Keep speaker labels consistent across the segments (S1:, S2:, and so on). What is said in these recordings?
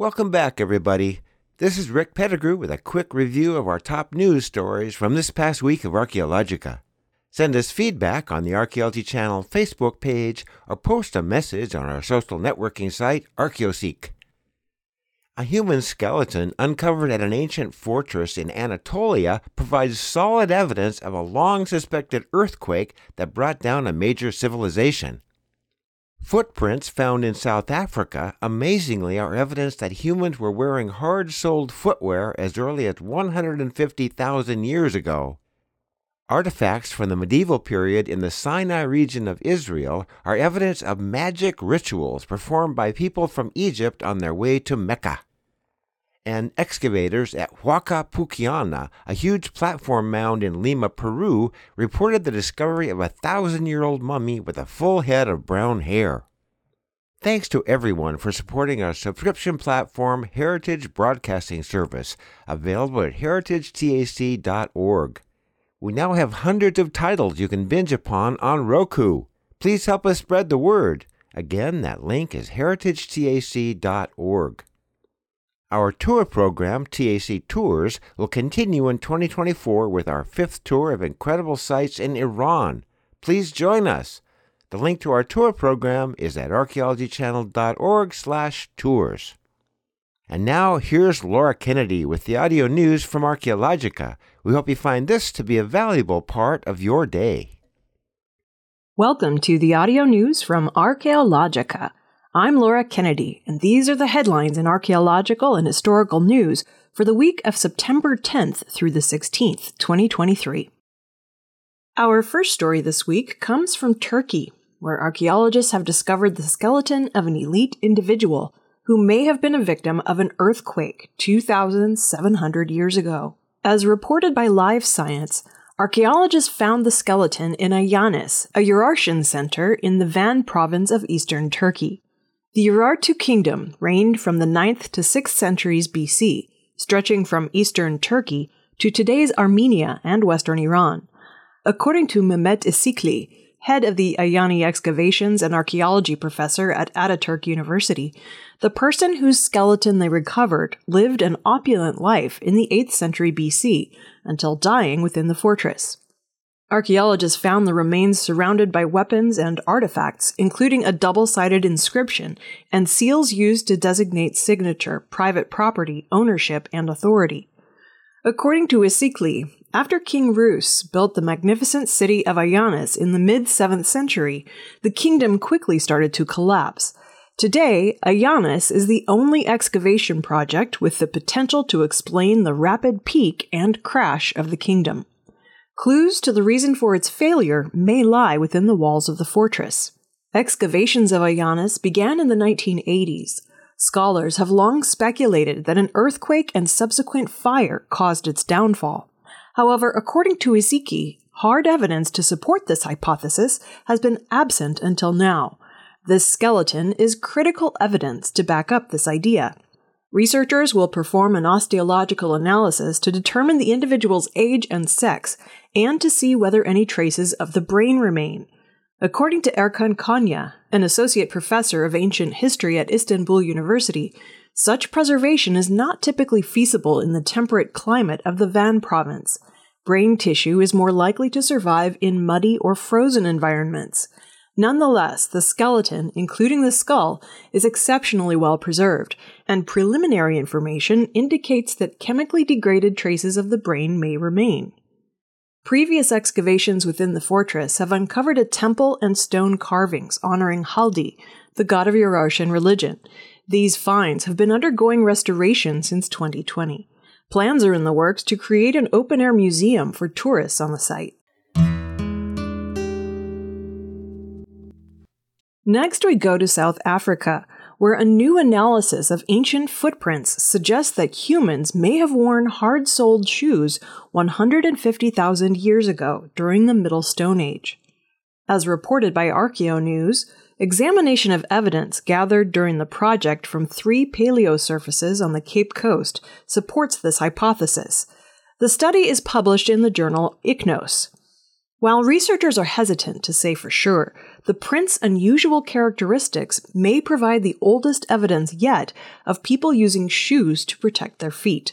S1: Welcome back, everybody. This is Rick Pettigrew with a quick review of our top news stories from this past week of Archaeologica. Send us feedback on the Archaeology Channel Facebook page or post a message on our social networking site, Archaeoseek. A human skeleton uncovered at an ancient fortress in Anatolia provides solid evidence of a long suspected earthquake that brought down a major civilization. Footprints found in South Africa amazingly are evidence that humans were wearing hard soled footwear as early as 150,000 years ago. Artifacts from the medieval period in the Sinai region of Israel are evidence of magic rituals performed by people from Egypt on their way to Mecca. And excavators at Huaca Pucllana, a huge platform mound in Lima, Peru, reported the discovery of a thousand year old mummy with a full head of brown hair. Thanks to everyone for supporting our subscription platform, Heritage Broadcasting Service, available at heritagetac.org. We now have hundreds of titles you can binge upon on Roku. Please help us spread the word. Again, that link is heritagetac.org. Our tour program, TAC Tours, will continue in 2024 with our fifth tour of incredible sites in Iran. Please join us. The link to our tour program is at archaeologychannel.org/tours. And now here's Laura Kennedy with the audio news from Archaeologica. We hope you find this to be a valuable part of your day.
S2: Welcome to the audio news from Archaeologica. I'm Laura Kennedy, and these are the headlines in archaeological and historical news for the week of September 10th through the 16th, 2023. Our first story this week comes from Turkey, where archaeologists have discovered the skeleton of an elite individual who may have been a victim of an earthquake 2,700 years ago. As reported by Live Science, archaeologists found the skeleton in Ayanis, a Urartian center in the Van province of eastern Turkey. The Urartu kingdom reigned from the 9th to 6th centuries BC, stretching from eastern Turkey to today's Armenia and western Iran. According to Mehmet Isikli, head of the Ayanis Excavations and Archaeology professor at Ataturk University, the person whose skeleton they recovered lived an opulent life in the 8th century BC until dying within the fortress. Archaeologists found the remains surrounded by weapons and artifacts, including a double sided inscription and seals used to designate signature, private property, ownership, and authority. According to Isikli, after King Rusa built the magnificent city of Ayanis in the mid 7th century, the kingdom quickly started to collapse. Today, Ayanis is the only excavation project with the potential to explain the rapid peak and crash of the kingdom. Clues to the reason for its failure may lie within the walls of the fortress. Excavations of Ayanis began in the 1980s. Scholars have long speculated that an earthquake and subsequent fire caused its downfall. However, according to Isikli, hard evidence to support this hypothesis has been absent until now. This skeleton is critical evidence to back up this idea. Researchers will perform an osteological analysis to determine the individual's age and sex and to see whether any traces of the brain remain. According to Erkan Konya, an associate professor of ancient history at Istanbul University, such preservation is not typically feasible in the temperate climate of the Van province. Brain tissue is more likely to survive in muddy or frozen environments. Nonetheless, the skeleton, including the skull, is exceptionally well preserved, and preliminary information indicates that chemically degraded traces of the brain may remain. Previous excavations within the fortress have uncovered a temple and stone carvings honoring Haldi, the god of Urartian religion. These finds have been undergoing restoration since 2020. Plans are in the works to create an open air museum for tourists on the site. Next, we go to South Africa, where a new analysis of ancient footprints suggests that humans may have worn hard soled shoes 150,000 years ago during the Middle Stone Age. As reported by ArchaeoNews, examination of evidence gathered during the project from three paleosurfaces on the Cape Coast supports this hypothesis. The study is published in the journal Ichnos. While researchers are hesitant to say for sure, the print's unusual characteristics may provide the oldest evidence yet of people using shoes to protect their feet.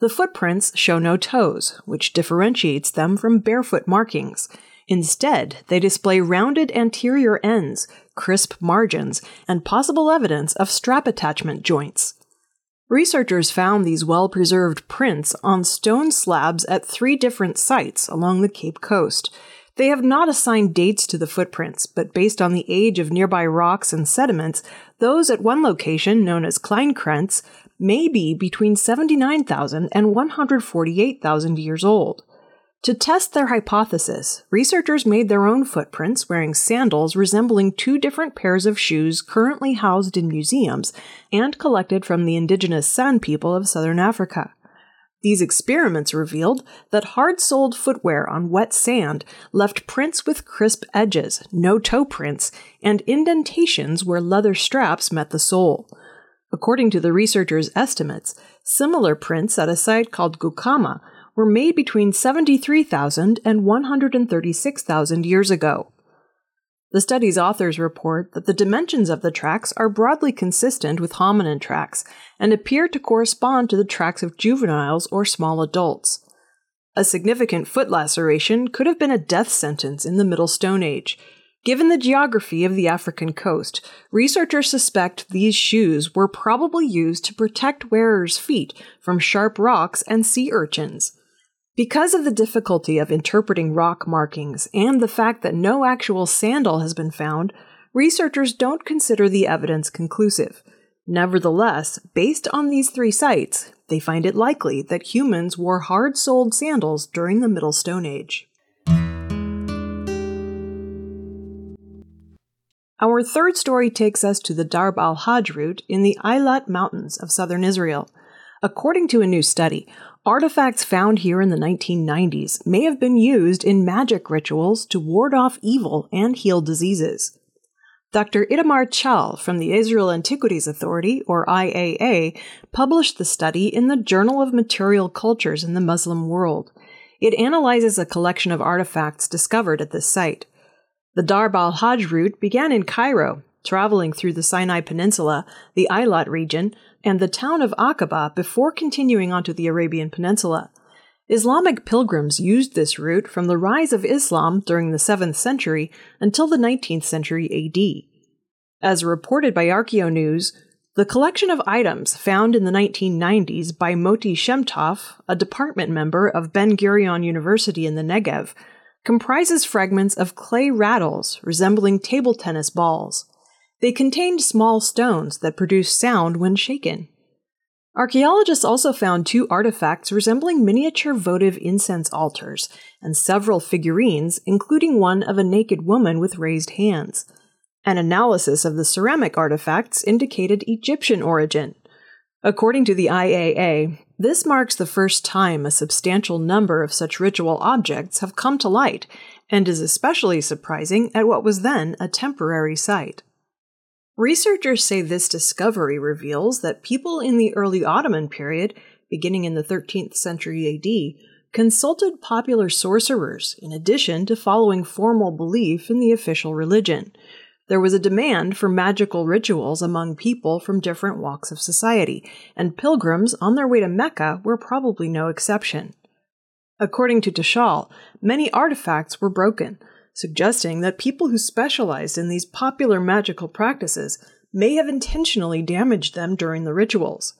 S2: The footprints show no toes, which differentiates them from barefoot markings. Instead, they display rounded anterior ends, crisp margins, and possible evidence of strap attachment joints. Researchers found these well preserved prints on stone slabs at three different sites along the Cape Coast. They have not assigned dates to the footprints, but based on the age of nearby rocks and sediments, those at one location, known as Kleinkrantz, may be between 79,000 and 148,000 years old. To test their hypothesis, researchers made their own footprints wearing sandals resembling two different pairs of shoes currently housed in museums and collected from the indigenous San people of southern Africa. These experiments revealed that hard soled footwear on wet sand left prints with crisp edges, no toe prints, and indentations where leather straps met the sole. According to the researchers' estimates, similar prints at a site called Goukamma were made between 73,000 and 136,000 years ago. The study's authors report that the dimensions of the tracks are broadly consistent with hominin tracks and appear to correspond to the tracks of juveniles or small adults. A significant foot laceration could have been a death sentence in the Middle Stone Age. Given the geography of the African coast, researchers suspect these shoes were probably used to protect wearers' feet from sharp rocks and sea urchins. Because of the difficulty of interpreting rock markings and the fact that no actual sandal has been found, researchers don't consider the evidence conclusive. Nevertheless, based on these three sites, they find it likely that humans wore hard soled sandals during the Middle Stone Age. Our third story takes us to the Darb al Hajj route in the Eilat Mountains of southern Israel. According to a new study, Artifacts found here in the 1990s may have been used in magic rituals to ward off evil and heal diseases. Dr. Itamar Taxel from the Israel Antiquities Authority, or IAA, published the study in the Journal of Material Cultures in the Muslim World. It analyzes a collection of artifacts discovered at this site. The Darb al Hajj route began in Cairo, traveling through the Sinai Peninsula, the Eilat region, and the town of Aqaba before continuing onto the Arabian Peninsula. Islamic pilgrims used this route from the rise of Islam during the 7th century until the 19th century AD. As reported by ArchaeoNews, the collection of items found in the 1990s by Moti Shemtov, a department member of Ben Gurion University in the Negev, comprises fragments of clay rattles resembling table tennis balls. They contained small stones that produced sound when shaken. Archaeologists also found two artifacts resembling miniature votive incense altars and several figurines, including one of a naked woman with raised hands. An analysis of the ceramic artifacts indicated Egyptian origin. According to the IAA, this marks the first time a substantial number of such ritual objects have come to light, and is especially surprising at what was then a temporary site. Researchers say this discovery reveals that people in the early Ottoman period, beginning in the 13th century AD, consulted popular sorcerers in addition to following formal belief in the official religion. There was a demand for magical rituals among people from different walks of society, and pilgrims on their way to Mecca were probably no exception. According to Taxel, many artifacts were broken, suggesting that people who specialized in these popular magical practices may have intentionally damaged them during the rituals.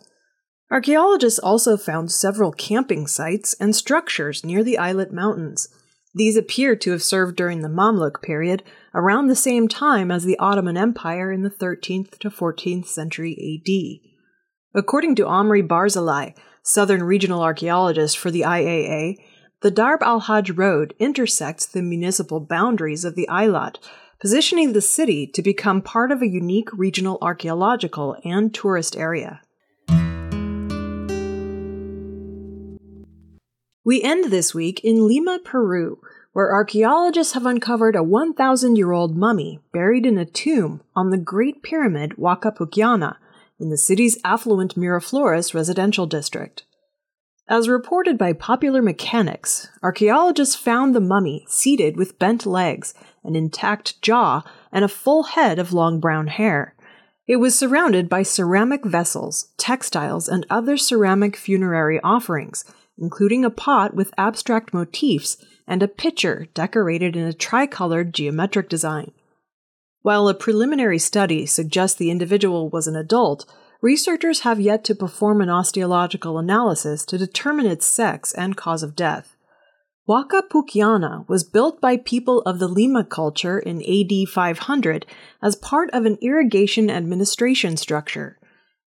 S2: Archaeologists also found several camping sites and structures near the Eilat Mountains. These appear to have served during the Mamluk period, around the same time as the Ottoman Empire in the 13th to 14th century AD. According to Omri Barzilai, Southern Regional Archaeologist for the IAA, the Darb al Hajj Road intersects the municipal boundaries of the Eilat, positioning the city to become part of a unique regional archaeological and tourist area. We end this week in Lima, Peru, where archaeologists have uncovered a 1,000 year old mummy buried in a tomb on the Great Pyramid Huaca Pucllana in the city's affluent Miraflores residential district. As reported by Popular Mechanics, archaeologists found the mummy seated with bent legs, an intact jaw, and a full head of long brown hair. It was surrounded by ceramic vessels, textiles, and other ceramic funerary offerings, including a pot with abstract motifs and a pitcher decorated in a tricolored geometric design. While a preliminary study suggests the individual was an adult, researchers have yet to perform an osteological analysis to determine its sex and cause of death. Huaca Pucllana was built by people of the Lima culture in AD 500 as part of an irrigation administration structure.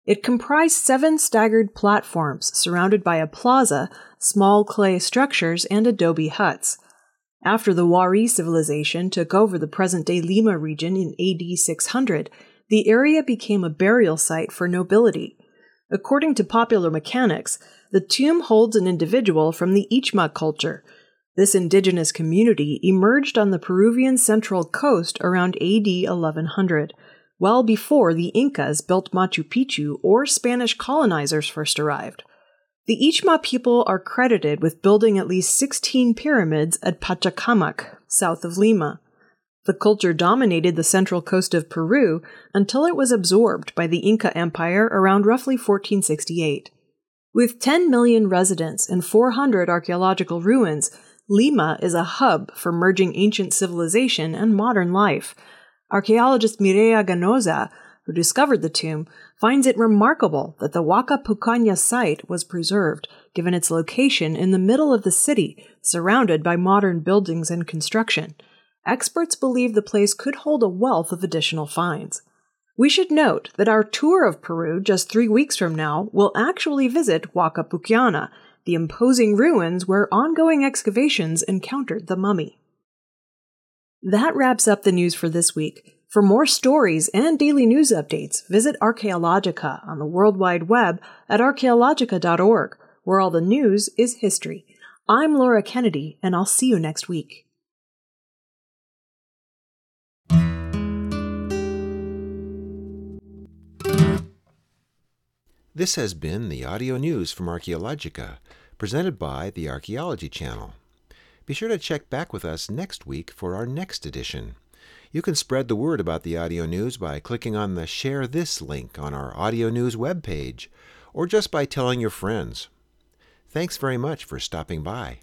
S2: It comprised seven staggered platforms surrounded by a plaza, small clay structures, and adobe huts. After the Wari civilization took over the present day Lima region in AD 600, the area became a burial site for nobility. According to popular mechanics, the tomb holds an individual from the Ichma culture this indigenous community emerged on the Peruvian central coast around AD 1100, well before the Incas built Machu Picchu or Spanish colonizers first arrived. The Ichma people are credited with building at least 16 pyramids at Pachacamac, south of Lima. The culture dominated the central coast of Peru until it was absorbed by the Inca Empire around roughly 1468. With 10 million residents and 400 archaeological ruins, Lima is a hub for merging ancient civilization and modern life. Archaeologist Mirella Ganoza, who discovered the tomb, finds it remarkable that the Huaca Pucllana site was preserved, given its location in the middle of the city, surrounded by modern buildings and construction. Experts believe the place could hold a wealth of additional finds. We should note that our tour of Peru just three weeks from now will actually visit Huaca Pucllana, the imposing ruins where ongoing excavations encountered the mummy. That wraps up the news for this week. For more stories and daily news updates, visit Archaeologica on the World Wide Web at archaeologica.org, where all the news is history. I'm Laura Kennedy, and I'll see you next week.
S1: This has been the audio news from Archaeologica, presented by the Archaeology Channel. Be sure to check back with us next week for our next edition. You can spread the word about the audio news by clicking on the Share This link on our audio news webpage, or just by telling your friends. Thanks very much for stopping by.